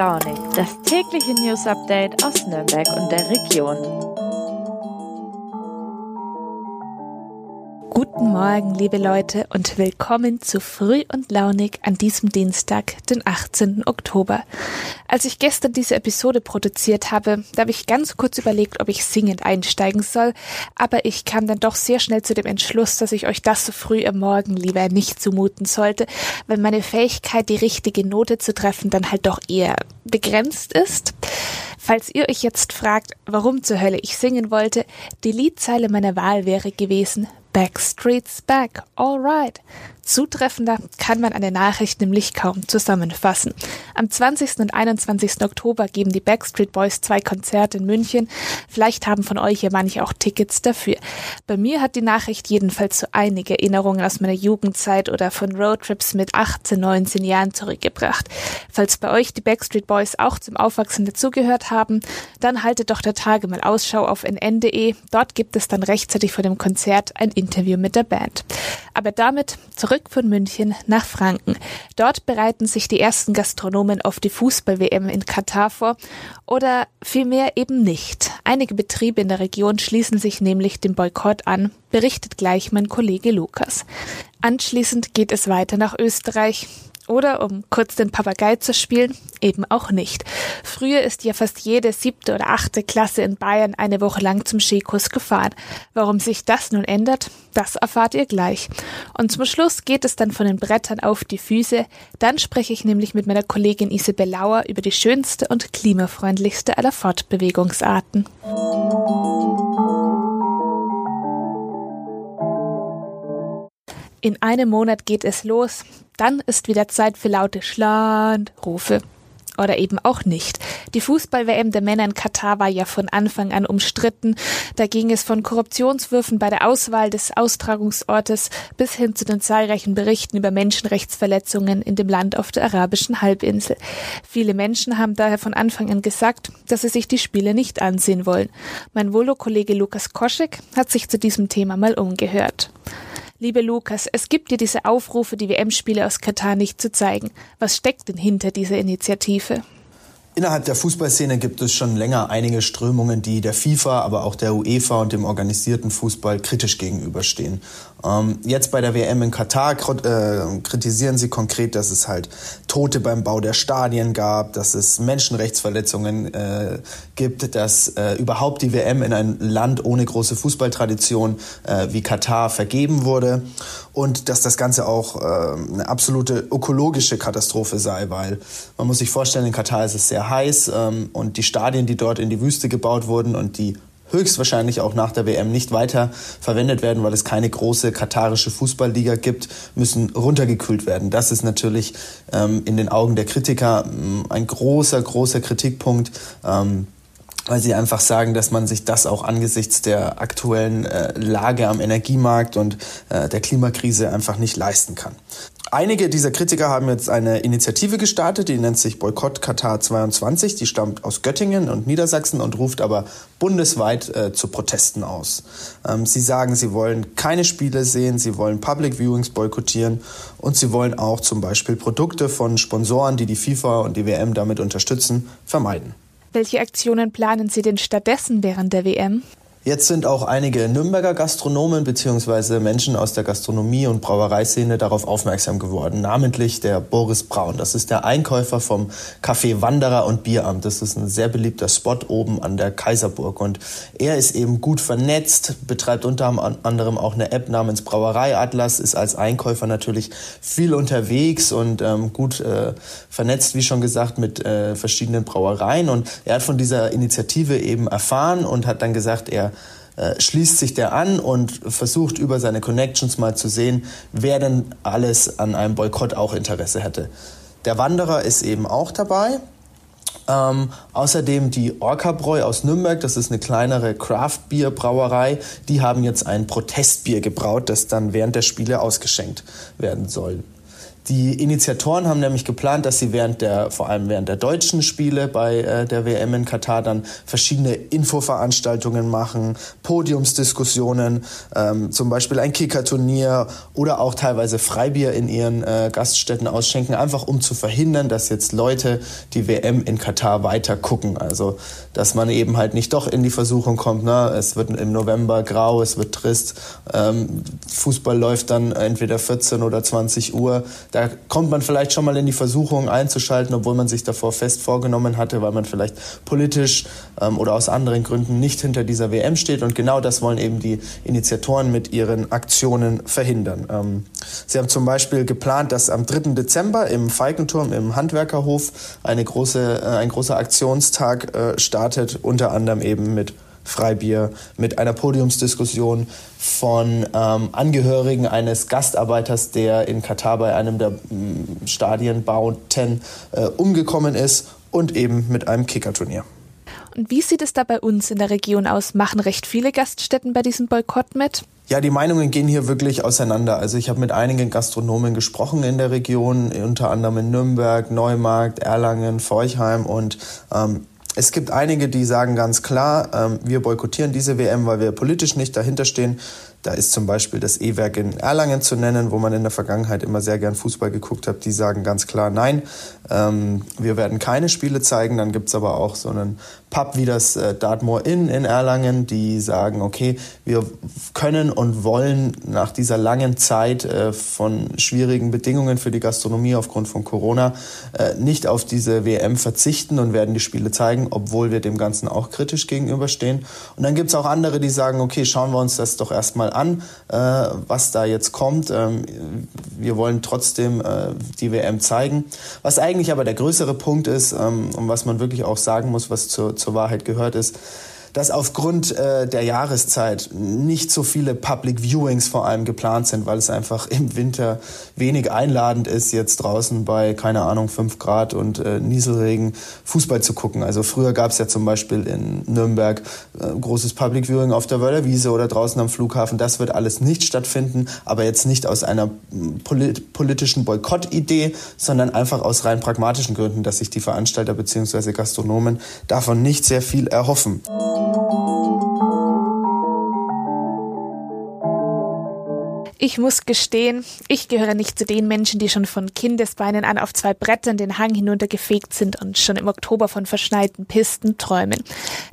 launig, das tägliche News Update aus Nürnberg und der Region. Guten Morgen, liebe Leute, und willkommen zu Früh und Launig an diesem Dienstag, den 18. Oktober. Als ich gestern diese Episode produziert habe, da habe ich ganz kurz überlegt, ob ich singend einsteigen soll, aber ich kam dann doch sehr schnell zu dem Entschluss, dass ich euch das so früh am Morgen lieber nicht zumuten sollte, weil meine Fähigkeit, die richtige Note zu treffen, dann halt doch eher begrenzt ist. Falls ihr euch jetzt fragt, warum zur Hölle ich singen wollte, die Liedzeile meiner Wahl wäre gewesen Backstreet's Back, alright. Zutreffender kann man eine Nachricht nämlich kaum zusammenfassen. Am 20. und 21. Oktober geben die Backstreet Boys zwei Konzerte in München. Vielleicht haben von euch ja manche auch Tickets dafür. Bei mir hat die Nachricht jedenfalls so einige Erinnerungen aus meiner Jugendzeit oder von Roadtrips mit 18, 19 Jahren zurückgebracht. Falls bei euch die Backstreet Boys auch zum Aufwachsen dazugehört haben, dann haltet doch der Tage mal Ausschau auf nn.de. Dort gibt es dann rechtzeitig vor dem Konzert ein Interview mit der Band. Aber damit zurück von München nach Franken. Dort bereiten sich die ersten Gastronomen auf die Fußball-WM in Katar vor oder vielmehr eben nicht. Einige Betriebe in der Region schließen sich nämlich dem Boykott an, berichtet gleich mein Kollege Lukas. Anschließend geht es weiter nach Österreich. Oder, um kurz den Papagei zu spielen, eben auch nicht. Früher ist ja fast jede siebte oder achte Klasse in Bayern eine Woche lang zum Skikurs gefahren. Warum sich das nun ändert, das erfahrt ihr gleich. Und zum Schluss geht es dann von den Brettern auf die Füße. Dann spreche ich nämlich mit meiner Kollegin Isabel Lauer über die schönste und klimafreundlichste aller Fortbewegungsarten. In einem Monat geht es los, dann ist wieder Zeit für laute Schlandrufe. Oder eben auch nicht. Die Fußball-WM der Männer in Katar war ja von Anfang an umstritten. Da ging es von Korruptionswürfen bei der Auswahl des Austragungsortes bis hin zu den zahlreichen Berichten über Menschenrechtsverletzungen in dem Land auf der arabischen Halbinsel. Viele Menschen haben daher von Anfang an gesagt, dass sie sich die Spiele nicht ansehen wollen. Mein Volo-Kollege Lukas Koschek hat sich zu diesem Thema mal umgehört. Liebe Lukas, es gibt dir diese Aufrufe, die WM-Spiele aus Katar nicht zu zeigen. Was steckt denn hinter dieser Initiative? Innerhalb der Fußballszene gibt es schon länger einige Strömungen, die der FIFA, aber auch der UEFA und dem organisierten Fußball kritisch gegenüberstehen. Ähm, jetzt bei der WM in Katar äh, kritisieren sie konkret, dass es halt Tote beim Bau der Stadien gab, dass es Menschenrechtsverletzungen äh, gibt, dass äh, überhaupt die WM in ein Land ohne große Fußballtradition äh, wie Katar vergeben wurde und dass das Ganze auch äh, eine absolute ökologische Katastrophe sei, weil man muss sich vorstellen, in Katar ist es sehr heiß ähm, und die Stadien, die dort in die Wüste gebaut wurden und die höchstwahrscheinlich auch nach der WM nicht weiter verwendet werden, weil es keine große katarische Fußballliga gibt, müssen runtergekühlt werden. Das ist natürlich ähm, in den Augen der Kritiker ähm, ein großer, großer Kritikpunkt. Ähm, weil sie einfach sagen, dass man sich das auch angesichts der aktuellen äh, Lage am Energiemarkt und äh, der Klimakrise einfach nicht leisten kann. Einige dieser Kritiker haben jetzt eine Initiative gestartet, die nennt sich Boykott Katar 22. Die stammt aus Göttingen und Niedersachsen und ruft aber bundesweit äh, zu Protesten aus. Ähm, sie sagen, sie wollen keine Spiele sehen, sie wollen Public Viewings boykottieren und sie wollen auch zum Beispiel Produkte von Sponsoren, die die FIFA und die WM damit unterstützen, vermeiden. Welche Aktionen planen Sie denn stattdessen während der WM? Jetzt sind auch einige Nürnberger Gastronomen bzw. Menschen aus der Gastronomie- und Brauereiszene darauf aufmerksam geworden. Namentlich der Boris Braun. Das ist der Einkäufer vom Café Wanderer und Bieramt. Das ist ein sehr beliebter Spot oben an der Kaiserburg. Und er ist eben gut vernetzt, betreibt unter anderem auch eine App namens Brauereiatlas, ist als Einkäufer natürlich viel unterwegs und ähm, gut äh, vernetzt, wie schon gesagt, mit äh, verschiedenen Brauereien. Und er hat von dieser Initiative eben erfahren und hat dann gesagt, er äh, schließt sich der an und versucht über seine Connections mal zu sehen, wer denn alles an einem Boykott auch Interesse hätte. Der Wanderer ist eben auch dabei. Ähm, außerdem die Orca-Bräu aus Nürnberg, das ist eine kleinere Craft-Bier-Brauerei, die haben jetzt ein Protestbier gebraut, das dann während der Spiele ausgeschenkt werden soll. Die Initiatoren haben nämlich geplant, dass sie während der, vor allem während der deutschen Spiele bei äh, der WM in Katar dann verschiedene Infoveranstaltungen machen, Podiumsdiskussionen, ähm, zum Beispiel ein Kickerturnier oder auch teilweise Freibier in ihren äh, Gaststätten ausschenken, einfach um zu verhindern, dass jetzt Leute die WM in Katar weiter gucken. Also, dass man eben halt nicht doch in die Versuchung kommt, ne? es wird im November grau, es wird trist, ähm, Fußball läuft dann entweder 14 oder 20 Uhr. Da kommt man vielleicht schon mal in die Versuchung einzuschalten, obwohl man sich davor fest vorgenommen hatte, weil man vielleicht politisch ähm, oder aus anderen Gründen nicht hinter dieser WM steht. Und genau das wollen eben die Initiatoren mit ihren Aktionen verhindern. Ähm, sie haben zum Beispiel geplant, dass am 3. Dezember im Falkenturm im Handwerkerhof eine große, äh, ein großer Aktionstag äh, startet, unter anderem eben mit Freibier mit einer Podiumsdiskussion von ähm, Angehörigen eines Gastarbeiters, der in Katar bei einem der mm, Stadienbauten äh, umgekommen ist und eben mit einem Kickerturnier. Und wie sieht es da bei uns in der Region aus? Machen recht viele Gaststätten bei diesem Boykott mit? Ja, die Meinungen gehen hier wirklich auseinander. Also ich habe mit einigen Gastronomen gesprochen in der Region, unter anderem in Nürnberg, Neumarkt, Erlangen, Forchheim und ähm, es gibt einige, die sagen ganz klar, ähm, wir boykottieren diese WM, weil wir politisch nicht dahinter stehen. Da ist zum Beispiel das E-Werk in Erlangen zu nennen, wo man in der Vergangenheit immer sehr gern Fußball geguckt hat. Die sagen ganz klar, nein, ähm, wir werden keine Spiele zeigen. Dann gibt's aber auch so einen Pub wie das äh, Dartmoor Inn in Erlangen, die sagen, okay, wir können und wollen nach dieser langen Zeit äh, von schwierigen Bedingungen für die Gastronomie aufgrund von Corona äh, nicht auf diese WM verzichten und werden die Spiele zeigen, obwohl wir dem Ganzen auch kritisch gegenüberstehen. Und dann gibt's auch andere, die sagen, okay, schauen wir uns das doch erstmal an, äh, was da jetzt kommt. Ähm, wir wollen trotzdem äh, die WM zeigen. Was eigentlich aber der größere Punkt ist ähm, und was man wirklich auch sagen muss, was zur zur Wahrheit gehört, ist, dass aufgrund äh, der Jahreszeit nicht so viele Public Viewings vor allem geplant sind, weil es einfach im Winter wenig einladend ist, jetzt draußen bei, keine Ahnung, 5 Grad und äh, Nieselregen Fußball zu gucken. Also früher gab es ja zum Beispiel in Nürnberg äh, großes Public Viewing auf der Wörderwiese oder draußen am Flughafen. Das wird alles nicht stattfinden, aber jetzt nicht aus einer polit politischen Boykottidee, sondern einfach aus rein pragmatischen Gründen, dass sich die Veranstalter bzw. Gastronomen davon nicht sehr viel erhoffen. Thank you. Ich muss gestehen, ich gehöre nicht zu den Menschen, die schon von Kindesbeinen an auf zwei Brettern den Hang hinuntergefegt sind und schon im Oktober von verschneiten Pisten träumen.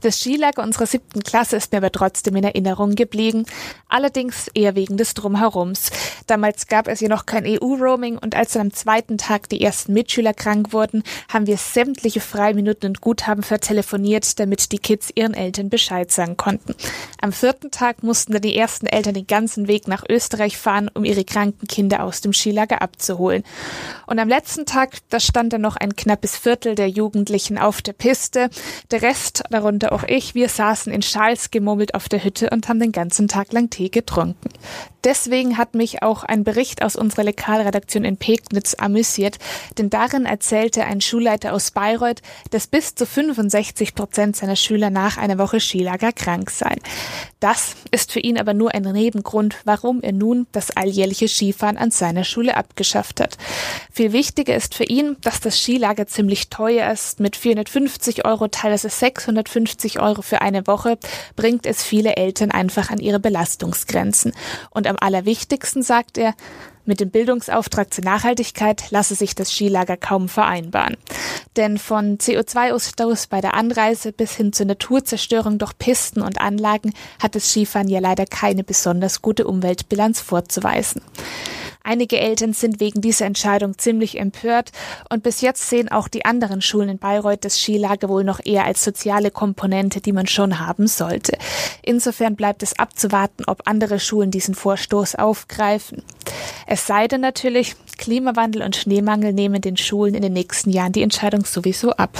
Das Skilager unserer siebten Klasse ist mir aber trotzdem in Erinnerung geblieben, allerdings eher wegen des Drumherums. Damals gab es ja noch kein EU-Roaming und als dann am zweiten Tag die ersten Mitschüler krank wurden, haben wir sämtliche Freiminuten und Guthaben vertelefoniert, damit die Kids ihren Eltern Bescheid sagen konnten. Am vierten Tag mussten dann die ersten Eltern den ganzen Weg nach Österreich fahren, um ihre kranken Kinder aus dem Skilager abzuholen. Und am letzten Tag, da stand dann noch ein knappes Viertel der Jugendlichen auf der Piste. Der Rest, darunter auch ich, wir saßen in Schals gemummelt auf der Hütte und haben den ganzen Tag lang Tee getrunken. Deswegen hat mich auch ein Bericht aus unserer Lokalredaktion in Pegnitz amüsiert, denn darin erzählte ein Schulleiter aus Bayreuth, dass bis zu 65 Prozent seiner Schüler nach einer Woche Skilager krank seien. Das ist für ihn aber nur ein Nebengrund, warum er nun das alljährliche Skifahren an seiner Schule abgeschafft hat. Viel wichtiger ist für ihn, dass das Skilager ziemlich teuer ist. Mit 450 Euro, teilweise 650 Euro für eine Woche, bringt es viele Eltern einfach an ihre Belastungsgrenzen. Und am allerwichtigsten sagt er, mit dem Bildungsauftrag zur Nachhaltigkeit lasse sich das Skilager kaum vereinbaren. Denn von CO2-Ausstoß bei der Anreise bis hin zur Naturzerstörung durch Pisten und Anlagen hat das Skifahren ja leider keine besonders gute Umweltbilanz vorzuweisen. Einige Eltern sind wegen dieser Entscheidung ziemlich empört und bis jetzt sehen auch die anderen Schulen in Bayreuth das Skilager wohl noch eher als soziale Komponente, die man schon haben sollte. Insofern bleibt es abzuwarten, ob andere Schulen diesen Vorstoß aufgreifen. Es sei denn natürlich, Klimawandel und Schneemangel nehmen den Schulen in den nächsten Jahren die Entscheidung sowieso ab.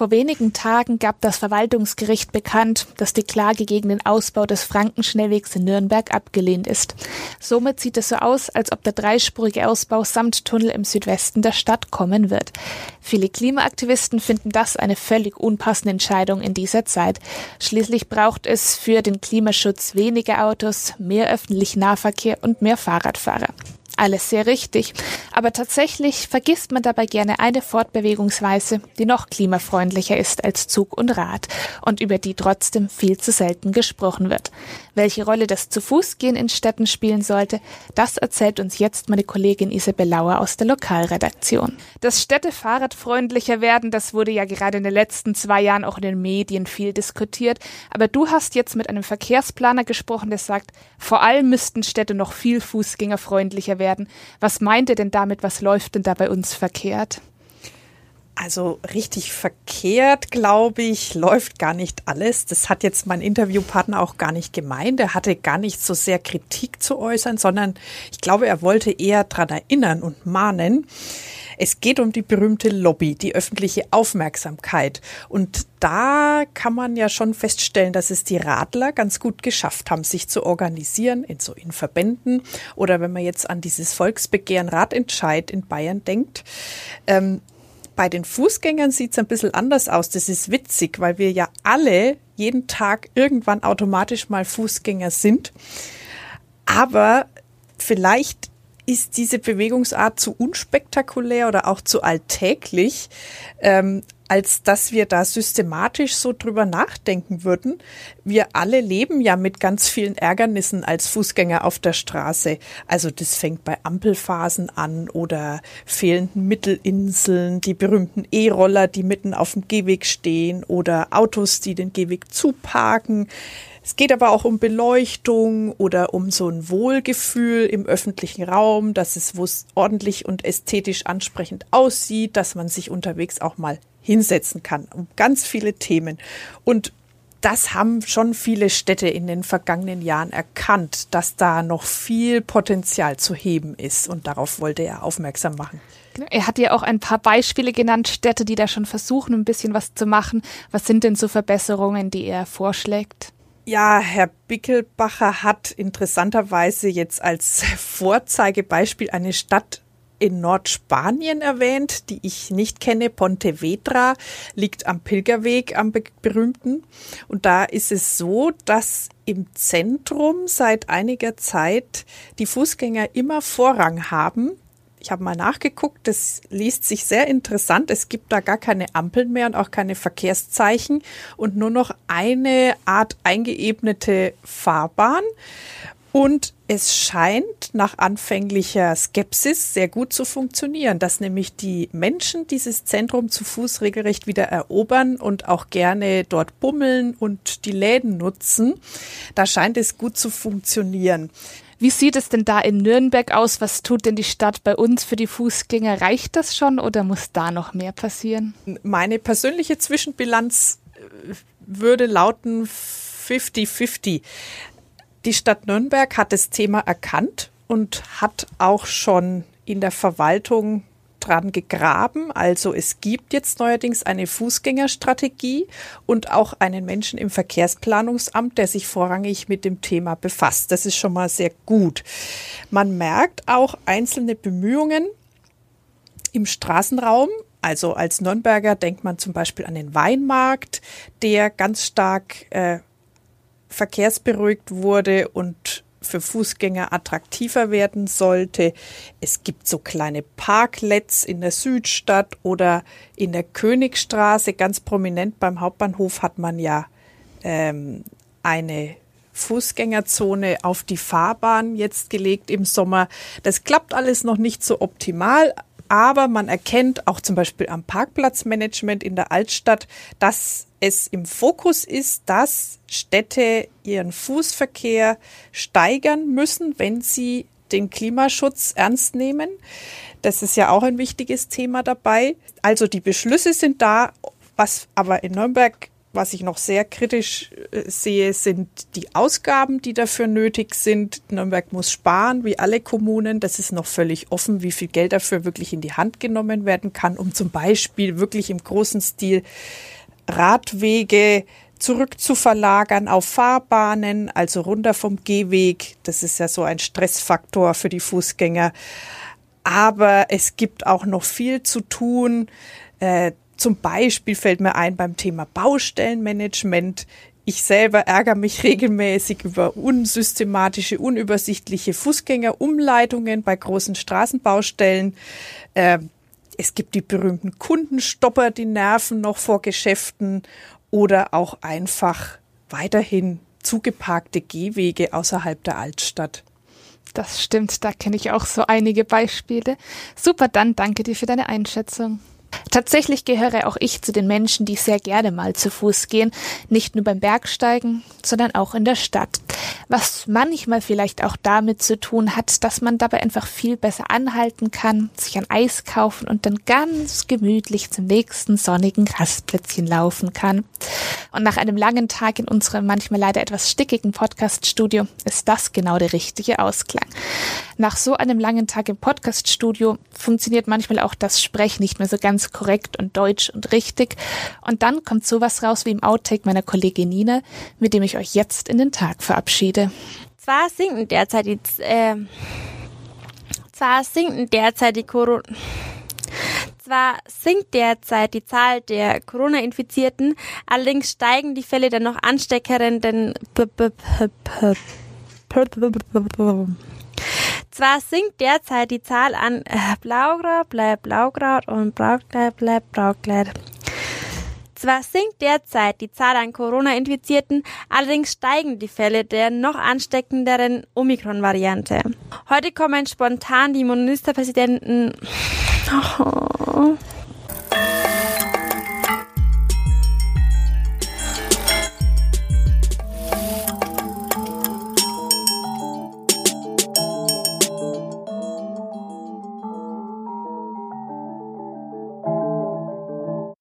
Vor wenigen Tagen gab das Verwaltungsgericht bekannt, dass die Klage gegen den Ausbau des Frankenschnellwegs in Nürnberg abgelehnt ist. Somit sieht es so aus, als ob der dreispurige Ausbau samt Tunnel im Südwesten der Stadt kommen wird. Viele Klimaaktivisten finden das eine völlig unpassende Entscheidung in dieser Zeit. Schließlich braucht es für den Klimaschutz weniger Autos, mehr öffentlichen Nahverkehr und mehr Fahrradfahrer alles sehr richtig. Aber tatsächlich vergisst man dabei gerne eine Fortbewegungsweise, die noch klimafreundlicher ist als Zug und Rad und über die trotzdem viel zu selten gesprochen wird. Welche Rolle das zu Fußgehen in Städten spielen sollte, das erzählt uns jetzt meine Kollegin Isabel Lauer aus der Lokalredaktion. Das Städte fahrradfreundlicher werden, das wurde ja gerade in den letzten zwei Jahren auch in den Medien viel diskutiert. Aber du hast jetzt mit einem Verkehrsplaner gesprochen, der sagt, vor allem müssten Städte noch viel fußgängerfreundlicher werden. Was meint ihr denn damit? Was läuft denn da bei uns verkehrt? Also richtig verkehrt, glaube ich, läuft gar nicht alles. Das hat jetzt mein Interviewpartner auch gar nicht gemeint. Er hatte gar nicht so sehr Kritik zu äußern, sondern ich glaube, er wollte eher daran erinnern und mahnen. Es geht um die berühmte Lobby, die öffentliche Aufmerksamkeit. Und da kann man ja schon feststellen, dass es die Radler ganz gut geschafft haben, sich zu organisieren in so in Verbänden oder wenn man jetzt an dieses Volksbegehren Radentscheid in Bayern denkt. Ähm, bei den Fußgängern sieht es ein bisschen anders aus. Das ist witzig, weil wir ja alle jeden Tag irgendwann automatisch mal Fußgänger sind. Aber vielleicht ist diese Bewegungsart zu unspektakulär oder auch zu alltäglich, ähm, als dass wir da systematisch so drüber nachdenken würden. Wir alle leben ja mit ganz vielen Ärgernissen als Fußgänger auf der Straße. Also das fängt bei Ampelphasen an oder fehlenden Mittelinseln, die berühmten E-Roller, die mitten auf dem Gehweg stehen oder Autos, die den Gehweg zuparken. Es geht aber auch um Beleuchtung oder um so ein Wohlgefühl im öffentlichen Raum, dass es ordentlich und ästhetisch ansprechend aussieht, dass man sich unterwegs auch mal hinsetzen kann. Um ganz viele Themen. Und das haben schon viele Städte in den vergangenen Jahren erkannt, dass da noch viel Potenzial zu heben ist. Und darauf wollte er aufmerksam machen. Er hat ja auch ein paar Beispiele genannt, Städte, die da schon versuchen, ein bisschen was zu machen. Was sind denn so Verbesserungen, die er vorschlägt? Ja, Herr Bickelbacher hat interessanterweise jetzt als Vorzeigebeispiel eine Stadt in Nordspanien erwähnt, die ich nicht kenne. Pontevedra liegt am Pilgerweg, am berühmten. Und da ist es so, dass im Zentrum seit einiger Zeit die Fußgänger immer Vorrang haben ich habe mal nachgeguckt, das liest sich sehr interessant. Es gibt da gar keine Ampeln mehr und auch keine Verkehrszeichen und nur noch eine Art eingeebnete Fahrbahn. Und es scheint nach anfänglicher Skepsis sehr gut zu funktionieren, dass nämlich die Menschen dieses Zentrum zu Fuß regelrecht wieder erobern und auch gerne dort bummeln und die Läden nutzen. Da scheint es gut zu funktionieren. Wie sieht es denn da in Nürnberg aus? Was tut denn die Stadt bei uns für die Fußgänger? Reicht das schon oder muss da noch mehr passieren? Meine persönliche Zwischenbilanz äh, würde lauten 50-50. Die Stadt Nürnberg hat das Thema erkannt und hat auch schon in der Verwaltung dran gegraben. Also es gibt jetzt neuerdings eine Fußgängerstrategie und auch einen Menschen im Verkehrsplanungsamt, der sich vorrangig mit dem Thema befasst. Das ist schon mal sehr gut. Man merkt auch einzelne Bemühungen im Straßenraum. Also als Nürnberger denkt man zum Beispiel an den Weinmarkt, der ganz stark äh, verkehrsberuhigt wurde und für Fußgänger attraktiver werden sollte. Es gibt so kleine Parklets in der Südstadt oder in der Königstraße. Ganz prominent beim Hauptbahnhof hat man ja ähm, eine Fußgängerzone auf die Fahrbahn jetzt gelegt im Sommer. Das klappt alles noch nicht so optimal, aber man erkennt auch zum Beispiel am Parkplatzmanagement in der Altstadt, dass es im Fokus ist, dass Städte ihren Fußverkehr steigern müssen, wenn sie den Klimaschutz ernst nehmen. Das ist ja auch ein wichtiges Thema dabei. Also die Beschlüsse sind da, was aber in Nürnberg was ich noch sehr kritisch äh, sehe, sind die Ausgaben, die dafür nötig sind. Nürnberg muss sparen, wie alle Kommunen. Das ist noch völlig offen, wie viel Geld dafür wirklich in die Hand genommen werden kann, um zum Beispiel wirklich im großen Stil Radwege zurückzuverlagern auf Fahrbahnen, also runter vom Gehweg. Das ist ja so ein Stressfaktor für die Fußgänger. Aber es gibt auch noch viel zu tun. Äh, zum Beispiel fällt mir ein beim Thema Baustellenmanagement. Ich selber ärgere mich regelmäßig über unsystematische, unübersichtliche Fußgängerumleitungen bei großen Straßenbaustellen. Äh, es gibt die berühmten Kundenstopper, die nerven noch vor Geschäften oder auch einfach weiterhin zugeparkte Gehwege außerhalb der Altstadt. Das stimmt, da kenne ich auch so einige Beispiele. Super, dann danke dir für deine Einschätzung. Tatsächlich gehöre auch ich zu den Menschen, die sehr gerne mal zu Fuß gehen, nicht nur beim Bergsteigen, sondern auch in der Stadt. Was manchmal vielleicht auch damit zu tun hat, dass man dabei einfach viel besser anhalten kann, sich ein Eis kaufen und dann ganz gemütlich zum nächsten sonnigen Rastplätzchen laufen kann. Und nach einem langen Tag in unserem manchmal leider etwas stickigen Podcaststudio ist das genau der richtige Ausklang. Nach so einem langen Tag im Podcaststudio funktioniert manchmal auch das Sprech nicht mehr so ganz ganz korrekt und deutsch und richtig. Und dann kommt sowas raus wie im Outtake meiner Kollegin Nina, mit dem ich euch jetzt in den Tag verabschiede. Zwar sinken derzeit die, äh, zwar sinken derzeit die Corona zwar sinkt derzeit die Zahl der Corona-Infizierten, allerdings steigen die Fälle der noch ansteckenden zwar sinkt derzeit die Zahl an Blaukraut bleibt Blaukraut und Brautkleid bleibt Brautkleid. Zwar sinkt derzeit die Zahl an Corona-Infizierten, allerdings steigen die Fälle der noch ansteckenderen Omikron-Variante. Heute kommen spontan die Ministerpräsidenten. Oh.